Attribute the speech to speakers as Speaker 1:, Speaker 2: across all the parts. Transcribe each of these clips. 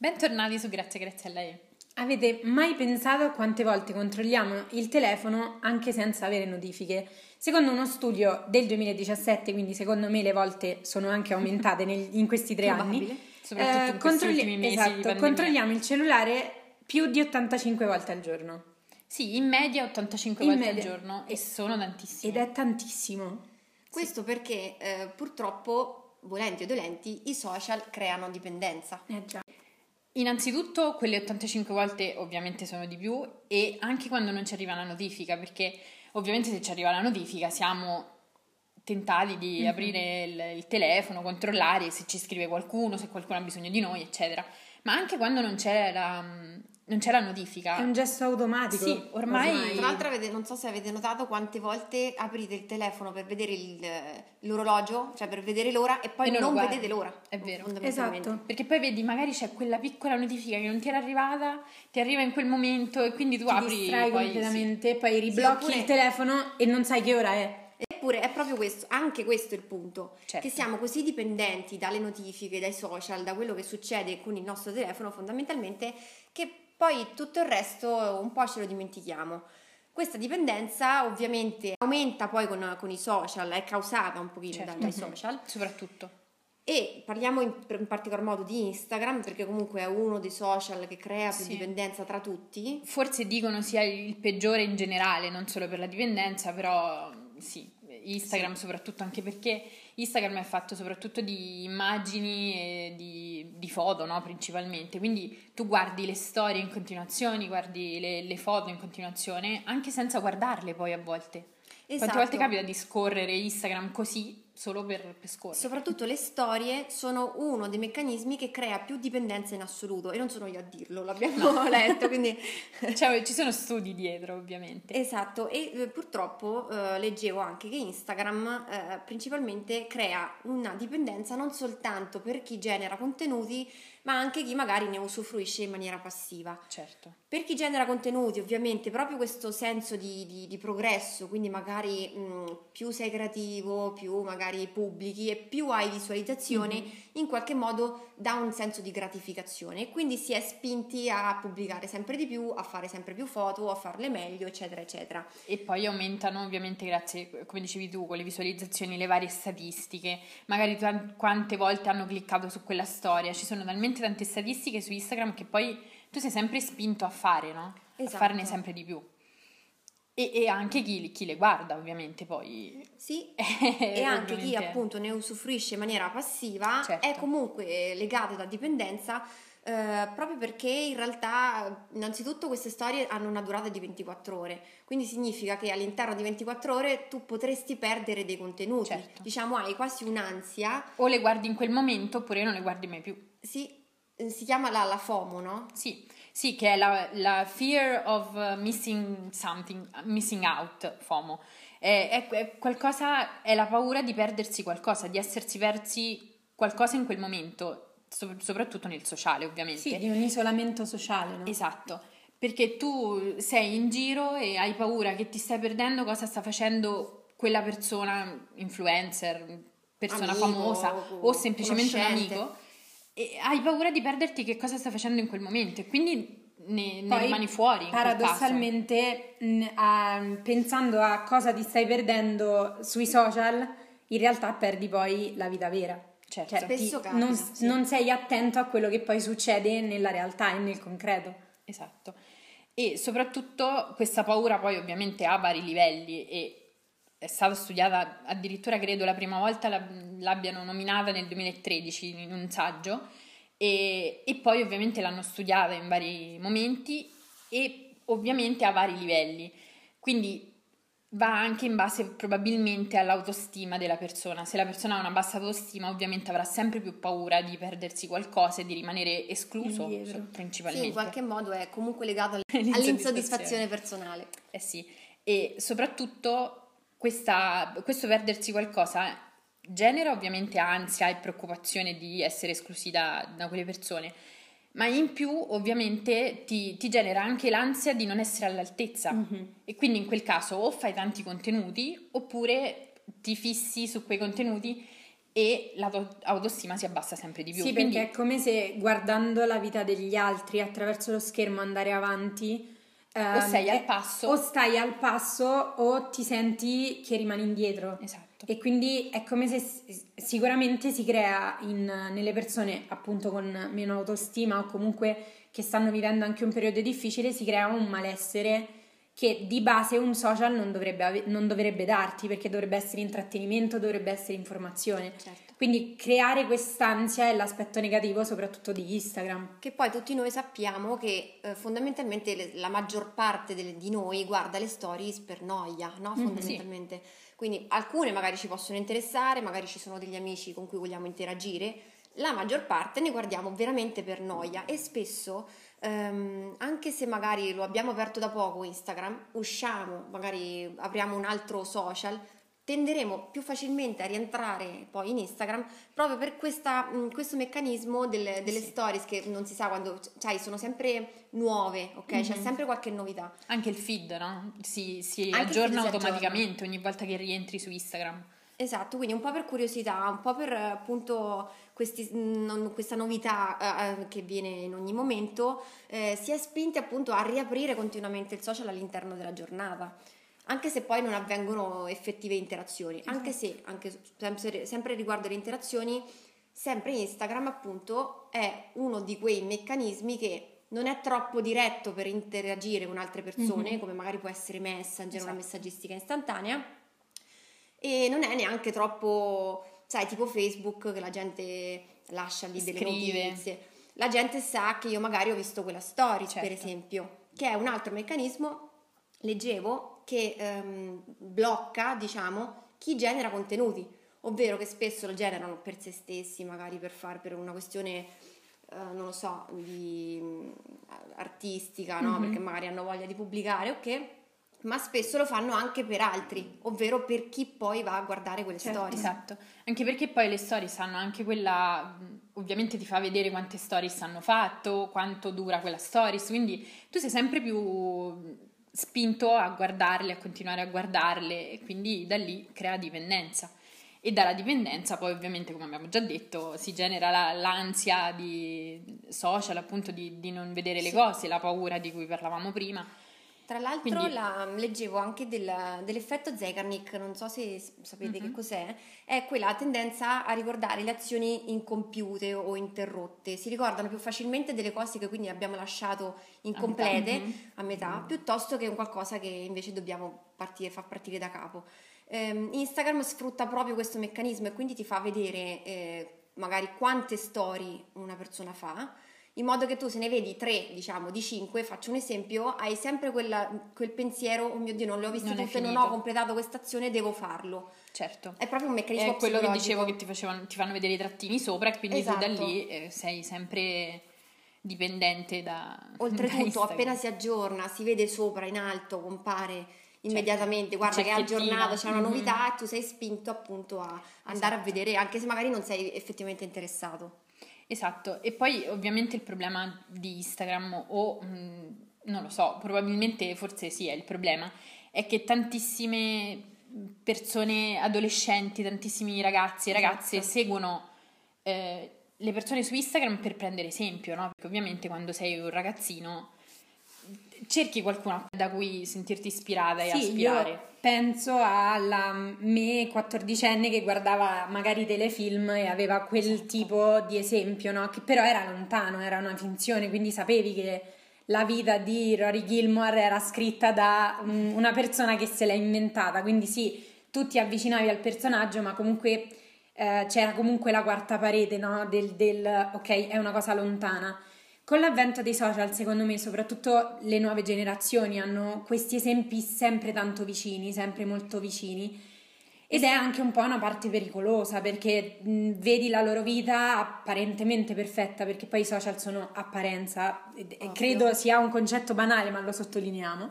Speaker 1: Bentornati su Grazie Grazie a lei.
Speaker 2: Avete mai pensato a quante volte controlliamo il telefono anche senza avere notifiche? Secondo uno studio del 2017, quindi secondo me le volte sono anche aumentate nel, in questi tre
Speaker 1: Probabile,
Speaker 2: anni,
Speaker 1: soprattutto in questi ultimi mesi
Speaker 2: esatto, controlliamo il cellulare più di 85 volte al giorno.
Speaker 1: Sì, in media 85
Speaker 2: In
Speaker 1: volte
Speaker 2: media.
Speaker 1: al giorno e sono tantissime.
Speaker 2: Ed è tantissimo.
Speaker 3: Questo perché eh, purtroppo, volenti o dolenti, i social creano dipendenza.
Speaker 2: Eh già.
Speaker 1: Innanzitutto quelle 85 volte ovviamente sono di più e anche quando non ci arriva la notifica, perché ovviamente se ci arriva la notifica siamo tentati di aprire il, il telefono, controllare se ci scrive qualcuno, se qualcuno ha bisogno di noi, eccetera. Ma anche quando non c'è la, non c'è la notifica.
Speaker 2: È un gesto automatico.
Speaker 1: Sì, ormai-
Speaker 3: Tra l'altro avete- non so se avete notato quante volte aprite il telefono per vedere il- l'orologio, cioè per vedere l'ora e poi
Speaker 1: E non
Speaker 3: non vedete l'ora.
Speaker 1: È vero.
Speaker 3: fondamentalmente.
Speaker 2: Esatto.
Speaker 1: Perché poi vedi, magari c'è quella piccola notifica che non ti era arrivata, ti arriva in quel momento e quindi tu
Speaker 2: Ti
Speaker 1: apri
Speaker 2: distrai
Speaker 1: poi,
Speaker 2: completamente, poi riblocchi
Speaker 3: oppure-
Speaker 2: il telefono e non sai che ora è.
Speaker 3: Eppure è proprio questo, anche questo è il punto,
Speaker 1: Certo.
Speaker 3: che siamo così dipendenti dalle notifiche, dai social, da quello che succede con il nostro telefono fondamentalmente, che poi tutto il resto un po' ce lo dimentichiamo. Questa dipendenza ovviamente aumenta poi con, con i social, è causata un pochino
Speaker 1: Certo.
Speaker 3: da- dai social
Speaker 1: sì, soprattutto.
Speaker 3: e parliamo in, in particolar modo di Instagram perché comunque è uno dei social che crea più
Speaker 1: Sì.
Speaker 3: dipendenza tra tutti.
Speaker 1: Forse dicono sia il peggiore in generale, non solo per la dipendenza, però sì, Instagram soprattutto anche perché Instagram è fatto soprattutto di immagini e di, di foto, no? principalmente. Quindi tu guardi le storie in continuazione, guardi le, le foto in continuazione, anche senza guardarle poi a volte. Quante
Speaker 3: Esatto.
Speaker 1: volte capita di scorrere Instagram così solo per, per scorrere?
Speaker 3: Soprattutto le storie sono uno dei meccanismi che crea più dipendenza in assoluto e non sono io a dirlo, l'abbiamo letto, quindi
Speaker 1: Cioè, ci sono studi dietro, ovviamente.
Speaker 3: esatto e eh, purtroppo eh, leggevo anche che Instagram eh, principalmente crea una dipendenza non soltanto per chi genera contenuti, ma anche chi magari ne usufruisce in maniera passiva.
Speaker 1: Certo.
Speaker 3: Per chi genera contenuti, ovviamente, proprio questo senso di, di- di progresso, quindi magari mh, più sei creativo, più magari pubblichi e più hai visualizzazioni, in qualche modo dà un senso di gratificazione e quindi si è spinti a pubblicare sempre di più, a fare sempre più foto, a farle meglio, eccetera, eccetera.
Speaker 1: E poi aumentano ovviamente grazie, come dicevi tu, con le visualizzazioni, le varie statistiche. Magari tu- quante volte hanno cliccato su quella storia. Ci sono talmente tante statistiche su Instagram che poi tu sei sempre spinto a fare, no? A
Speaker 3: Esatto.
Speaker 1: farne sempre di più. E, e anche chi, chi le guarda, ovviamente, poi.
Speaker 3: Sì, e anche chi appunto ne usufruisce in maniera passiva
Speaker 1: Certo.
Speaker 3: è comunque legato alla dipendenza eh, proprio perché in realtà innanzitutto queste storie hanno una durata di 24 ore, quindi significa che all'interno di 24 ore tu potresti perdere dei contenuti,
Speaker 1: Certo.
Speaker 3: diciamo hai quasi un'ansia,
Speaker 1: O le guardi in quel momento oppure non le guardi mai più.
Speaker 3: sì, eh, si chiama la, la FOMO, no?
Speaker 1: Sì, sì, che è la, la fear of uh, missing something, missing out, FOMO. È, è- qualcosa, è la paura di perdersi qualcosa, di essersi persi qualcosa in quel momento, so- soprattutto nel sociale, ovviamente.
Speaker 2: Sì, di un isolamento sociale, no?
Speaker 1: Esatto, perché tu sei in giro e hai paura che ti stai perdendo cosa sta facendo quella persona, influencer, persona
Speaker 3: Amico,
Speaker 1: famosa o semplicemente un amico e hai paura di perderti che cosa sta facendo in quel momento e quindi ne, ne
Speaker 2: Poi,
Speaker 1: rimani fuori. in quel caso.
Speaker 2: paradossalmente, mh, a- pensando a cosa ti stai perdendo sui social, in realtà perdi poi la vita vera.
Speaker 1: Certo.
Speaker 2: Cioè,
Speaker 3: Spesso
Speaker 2: ti-
Speaker 3: capita,
Speaker 2: non,
Speaker 3: sì.
Speaker 2: non sei attento a quello che poi succede nella realtà e nel concreto.
Speaker 1: Esatto. E soprattutto questa paura poi ovviamente ha vari livelli e è stata studiata addirittura credo la prima volta la- l'abbiano nominata nel 2013 in un saggio e, e poi ovviamente l'hanno studiata in vari momenti e ovviamente a vari livelli. Quindi va anche in base probabilmente all'autostima della persona. Se la persona ha una bassa autostima, ovviamente avrà sempre più paura di perdersi qualcosa e di rimanere escluso, so-
Speaker 3: Sì,
Speaker 1: principalmente.
Speaker 3: in qualche modo è comunque legato al-
Speaker 1: All'insoddisfazione.
Speaker 3: all'insoddisfazione personale.
Speaker 1: Eh sì, e soprattutto questa- questo perdersi qualcosa genera ovviamente ansia e preoccupazione di essere esclusi da, da quelle persone, ma in più ovviamente ti, ti genera anche l'ansia di non essere all'altezza e quindi in quel caso o fai tanti contenuti oppure ti fissi su quei contenuti e l'autostima si abbassa sempre di più.
Speaker 2: Sì,
Speaker 1: Quindi,
Speaker 2: perché è come se guardando la vita degli altri attraverso lo schermo andare avanti.
Speaker 1: O
Speaker 2: ehm,
Speaker 1: sei al passo.
Speaker 2: O stai al passo o ti senti che rimani indietro.
Speaker 1: Esatto.
Speaker 2: E quindi è come se sicuramente si crea in- nelle persone appunto con meno autostima o comunque che stanno vivendo anche un periodo difficile, si crea un malessere che di base un social non dovrebbe, non dovrebbe darti perché dovrebbe essere intrattenimento, dovrebbe essere informazione.
Speaker 3: Certo.
Speaker 2: Quindi creare quest'ansia è l'aspetto negativo soprattutto di Instagram.
Speaker 3: Che poi tutti noi sappiamo che eh, fondamentalmente le- la maggior parte delle- di noi guarda le stories per noia, no?
Speaker 2: Mhm,
Speaker 3: Fondamentalmente. Quindi alcune magari ci possono interessare, magari ci sono degli amici con cui vogliamo interagire, la maggior parte ne guardiamo veramente per noia e spesso, ehm, anche se magari lo abbiamo aperto da poco Instagram, usciamo, magari apriamo un altro social, tenderemo più facilmente a rientrare poi in Instagram proprio per questa, mh, questo meccanismo delle, delle
Speaker 2: Sì.
Speaker 3: stories che non si sa quando, cioè sono sempre nuove, ok? C'è
Speaker 2: Mhm.
Speaker 3: sempre qualche novità.
Speaker 1: Anche il feed, no? Si, si aggiorna
Speaker 3: si
Speaker 1: automaticamente ogni volta che rientri su Instagram.
Speaker 3: Esatto, quindi un po' per curiosità, un po' per appunto questi- non- questa novità eh, eh, che viene in ogni momento, eh, si è spinti appunto a riaprire continuamente il social all'interno della giornata, anche se poi non avvengono effettive interazioni, anche se, anche sempre, sempre riguardo le interazioni, sempre Instagram appunto è uno di quei meccanismi che non è troppo diretto per interagire con altre persone,
Speaker 2: Mhm.
Speaker 3: come magari può essere Messenger, una
Speaker 1: Esatto.
Speaker 3: messaggistica istantanea e non è neanche troppo, sai, tipo Facebook che la gente lascia lì delle
Speaker 1: Scrive.
Speaker 3: notizie. La gente sa che io magari ho visto quella story,
Speaker 1: Certo.
Speaker 3: per esempio, che è un altro meccanismo, leggevo, che ehm, blocca, diciamo, chi genera contenuti, ovvero che spesso lo generano per se stessi, magari per fare per una questione eh, non lo so, di mm, artistica, no?
Speaker 2: Mhm.
Speaker 3: Perché magari hanno voglia di pubblicare, ok? Ma spesso lo fanno anche per altri, ovvero per chi poi va a guardare quelle
Speaker 2: Certo,
Speaker 3: storie.
Speaker 1: Esatto, anche perché poi le stories hanno anche quella, ovviamente ti fa vedere quante stories hanno fatto, quanto dura quella stories, quindi tu sei sempre più spinto a guardarle, a continuare a guardarle e quindi da lì crea dipendenza. E dalla dipendenza poi ovviamente, come abbiamo già detto, si genera la- l'ansia di social, appunto di, di non vedere le
Speaker 3: Sì.
Speaker 1: cose, la paura di cui parlavamo prima.
Speaker 3: Tra l'altro
Speaker 1: Quindi-
Speaker 3: la- leggevo anche del- dell'effetto Zeigarnik, non so se sapete che
Speaker 1: Mhm.
Speaker 3: cos'è, è quella tendenza a ricordare le azioni incompiute o interrotte, si ricordano più facilmente delle cose che quindi abbiamo lasciato incomplete
Speaker 1: Mhm.
Speaker 3: a metà, piuttosto che un qualcosa che invece dobbiamo partire, far partire da capo. Ehm, Instagram sfrutta proprio questo meccanismo e quindi ti fa vedere eh, magari quante storie una persona fa, in modo che tu se ne vedi tre, diciamo, di cinque, faccio un esempio, hai sempre quella- quel pensiero, oh mio Dio, non le ho viste
Speaker 1: Non
Speaker 3: tutte, non ho completato questa azione, devo farlo.
Speaker 1: Certo.
Speaker 3: È proprio un meccanismo
Speaker 1: È quello che dicevo che ti, facevano, ti fanno vedere i trattini sopra e quindi tu da
Speaker 3: Esatto.
Speaker 1: lì eh, sei sempre dipendente da da
Speaker 3: Oltretutto,
Speaker 1: Instagram.
Speaker 3: appena si aggiorna, si vede sopra in alto, compare immediatamente, guarda che è aggiornato, c'è una
Speaker 1: Mhm.
Speaker 3: novità e tu sei spinto appunto a andare a vedere, anche se magari non sei effettivamente interessato.
Speaker 1: Esatto, e poi ovviamente il problema di Instagram o mh, non lo so, probabilmente forse sì è il problema, è che tantissime persone adolescenti, tantissimi ragazzi e ragazze
Speaker 3: Esatto.
Speaker 1: seguono eh, le persone su Instagram per prendere esempio, no? Perché ovviamente quando sei un ragazzino cerchi qualcuno da cui sentirti ispirata e
Speaker 2: Sì,
Speaker 1: aspirare.
Speaker 2: Penso alla me quattordicenne che guardava magari telefilm e aveva quel tipo di esempio, no? Che però era lontano, era una finzione, quindi sapevi che la vita di Rory Gilmore era scritta da mm, una persona che se l'ha inventata, quindi sì, tu ti avvicinavi al personaggio, ma comunque eh, c'era comunque la quarta parete, no? Del, del ok, è una cosa lontana. Con l'avvento dei social, secondo me, soprattutto le nuove generazioni hanno questi esempi sempre tanto vicini, sempre molto vicini. Ed è anche un po' una parte pericolosa perché mh, vedi la loro vita apparentemente perfetta, perché poi i social sono apparenza, e- e credo sia un concetto banale, ma lo sottolineiamo.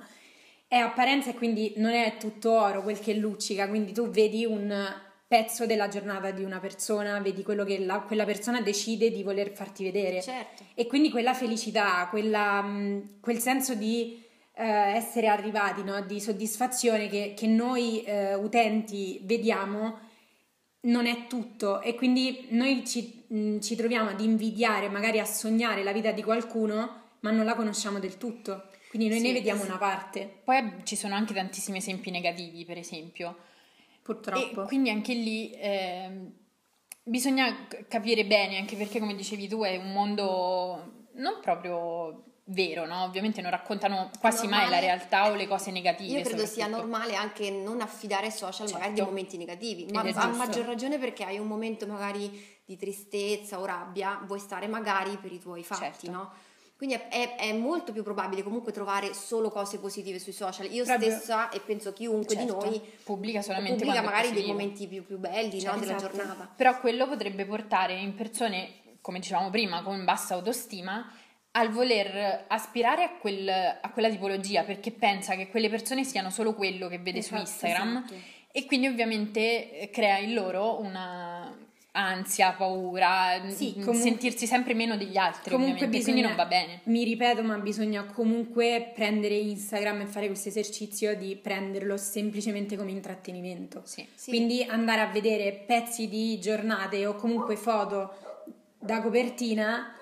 Speaker 2: È apparenza e quindi non è tutto oro quel che luccica, quindi tu vedi un pezzo della giornata di una persona, vedi quello che la- quella persona decide di voler farti vedere.
Speaker 3: Certo.
Speaker 2: E quindi quella felicità, quella, mh, quel senso di eh, essere arrivati, no? di soddisfazione che, che noi eh, utenti vediamo, non è tutto e quindi noi ci, mh, ci troviamo ad invidiare, magari a sognare la vita di qualcuno, ma non la conosciamo del tutto. Quindi noi
Speaker 1: Sì,
Speaker 2: ne vediamo
Speaker 1: sì.
Speaker 2: una parte,
Speaker 1: Poi ci sono anche tantissimi esempi negativi, per esempio.
Speaker 2: Purtroppo.
Speaker 1: E quindi anche lì ehm, bisogna capire bene, anche perché come dicevi tu è un mondo non proprio vero, no? Ovviamente non raccontano quasi mai la
Speaker 3: Normale.
Speaker 1: realtà o le cose negative.
Speaker 3: Io credo sia normale anche non affidare ai social magari
Speaker 1: Certo.
Speaker 3: dei momenti negativi, ma a maggior ragione perché hai un momento magari di tristezza o rabbia, vuoi stare magari per i tuoi fatti,
Speaker 1: Certo.
Speaker 3: no? Quindi è, è- è molto più probabile comunque trovare solo cose positive sui social. Io
Speaker 2: Proprio-
Speaker 3: stessa, e penso chiunque
Speaker 1: Certo.
Speaker 3: di noi,
Speaker 1: pubblica solamente
Speaker 3: pubblica magari dei momenti più, più belli no,
Speaker 2: Certo,
Speaker 3: della
Speaker 2: esatto.
Speaker 3: giornata.
Speaker 1: Però quello potrebbe portare in persone, come dicevamo prima, con bassa autostima, al voler aspirare a, quel- a quella tipologia perché pensa che quelle persone siano solo quello che vede
Speaker 2: Esatto,
Speaker 1: su Instagram
Speaker 3: esatto.
Speaker 1: e quindi ovviamente eh, crea in loro una ansia, paura,
Speaker 2: Sì, comu-
Speaker 1: sentirsi sempre meno degli altri,
Speaker 2: Comunque bisogna,
Speaker 1: quindi non va bene.
Speaker 2: Mi ripeto, ma bisogna comunque prendere Instagram e fare questo esercizio di prenderlo semplicemente come intrattenimento.
Speaker 1: Sì.
Speaker 3: Sì.
Speaker 2: Quindi andare a vedere pezzi di giornate o comunque foto da copertina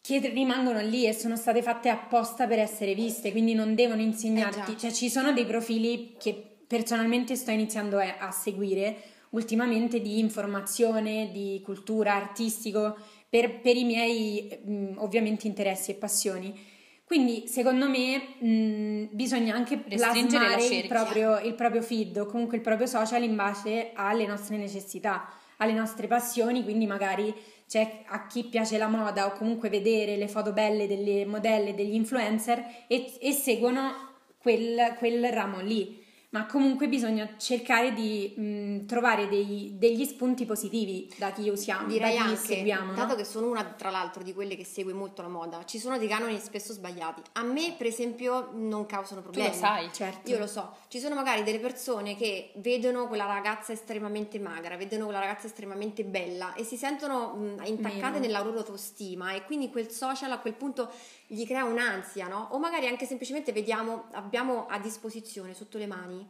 Speaker 2: che rimangono lì e sono state fatte apposta per essere viste, quindi non devono insegnarti,
Speaker 3: Eh
Speaker 2: cioè ci sono dei profili che personalmente sto iniziando a, a seguire ultimamente di informazione, di cultura, artistico, per, per i miei mh, ovviamente interessi e passioni. Quindi secondo me mh, bisogna anche plasmare il proprio, il proprio feed o comunque il proprio social in base alle nostre necessità, alle nostre passioni, quindi magari c'è a chi piace la moda o comunque vedere le foto belle delle modelle, degli influencer e, e seguono quel, quel ramo lì. Ma comunque bisogna cercare di mh, trovare dei- degli spunti positivi da chi usiamo,
Speaker 3: Direi
Speaker 2: da chi
Speaker 3: anche,
Speaker 2: seguiamo.
Speaker 3: dato
Speaker 2: no?
Speaker 3: che sono una tra l'altro di quelle che segue molto la moda, ci sono dei canoni spesso sbagliati. A me, per esempio, non causano
Speaker 1: Tu
Speaker 3: problemi.
Speaker 1: lo sai.
Speaker 2: Certo.
Speaker 3: Io lo so, ci sono magari delle persone che vedono quella ragazza estremamente magra, vedono quella ragazza estremamente bella e si sentono mh, intaccate
Speaker 2: Meno.
Speaker 3: nella loro autostima e quindi quel social a quel punto gli crea un'ansia, no? O magari anche semplicemente vediamo, abbiamo a disposizione sotto le mani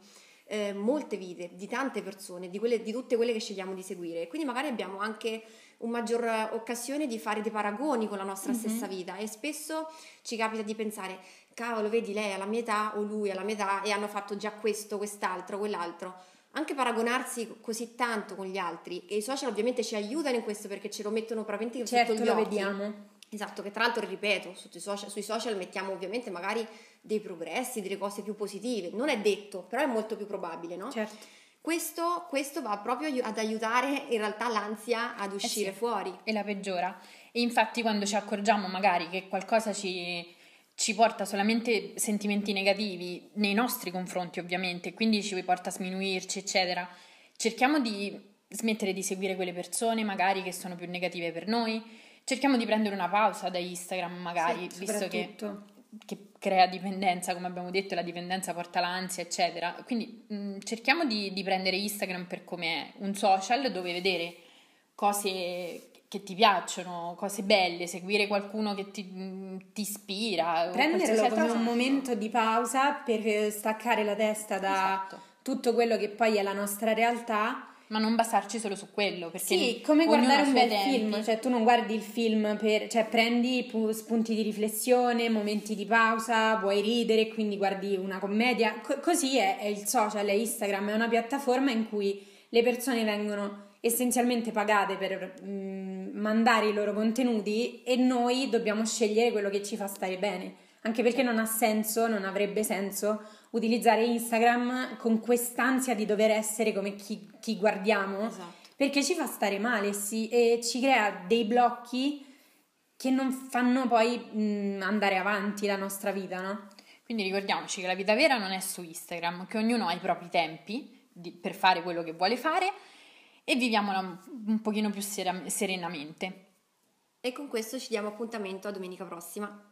Speaker 3: eh, molte vite di tante persone, di, quelle, di tutte quelle che scegliamo di seguire. Quindi magari abbiamo anche un maggior occasione di fare dei paragoni con la nostra
Speaker 2: Mhm.
Speaker 3: stessa vita e spesso ci capita di pensare cavolo, vedi lei alla mia età o lui alla mia età e hanno fatto già questo, quest'altro, quell'altro. Anche paragonarsi così tanto con gli altri e i social ovviamente ci aiutano in questo perché ce lo mettono praticamente
Speaker 2: Certo,
Speaker 3: sotto gli
Speaker 2: lo
Speaker 3: occhi.
Speaker 2: vediamo.
Speaker 3: Esatto, che tra l'altro ripeto, sui social, sui social mettiamo ovviamente magari dei progressi, delle cose più positive, non è detto, però è molto più probabile, no?
Speaker 2: Certo.
Speaker 3: Questo, questo va proprio ad aiutare in realtà l'ansia ad uscire
Speaker 1: sì.
Speaker 3: fuori.
Speaker 1: e la peggiora. E infatti quando ci accorgiamo magari che qualcosa ci, ci porta solamente sentimenti negativi nei nostri confronti ovviamente, quindi ci porta a sminuirci eccetera, cerchiamo di smettere di seguire quelle persone magari che sono più negative per noi, cerchiamo di prendere una pausa da Instagram magari,
Speaker 2: Sì,
Speaker 1: visto che, che crea dipendenza, come abbiamo detto, la dipendenza porta l'ansia eccetera. Quindi mh, cerchiamo di, di prendere Instagram per come è, un social dove vedere cose che ti piacciono, cose belle, seguire qualcuno che ti, ti ispira.
Speaker 2: Prenderlo come
Speaker 1: cosa.
Speaker 2: un momento di pausa per staccare la testa da
Speaker 1: Esatto.
Speaker 2: tutto quello che poi è la nostra realtà.
Speaker 1: Ma non basarci solo su quello, perché
Speaker 2: Sì, come guardare un bel
Speaker 1: tempi.
Speaker 2: film, cioè tu non guardi il film per, cioè prendi pu- spunti di riflessione, momenti di pausa, vuoi ridere, quindi guardi una commedia. Co- così è, è il social, è Instagram, è una piattaforma in cui le persone vengono essenzialmente pagate per mm, mandare i loro contenuti e noi dobbiamo scegliere quello che ci fa stare bene. Anche perché non ha senso, non avrebbe senso utilizzare Instagram con quest'ansia di dover essere come chi, chi guardiamo
Speaker 3: Esatto.
Speaker 2: perché ci fa stare male sì, e ci crea dei blocchi che non fanno poi mh, andare avanti la nostra vita, no?
Speaker 1: Quindi ricordiamoci che la vita vera non è su Instagram, che ognuno ha i propri tempi di- per fare quello che vuole fare e viviamola un, un pochino più sera- serenamente.
Speaker 3: E con questo ci diamo appuntamento a domenica prossima.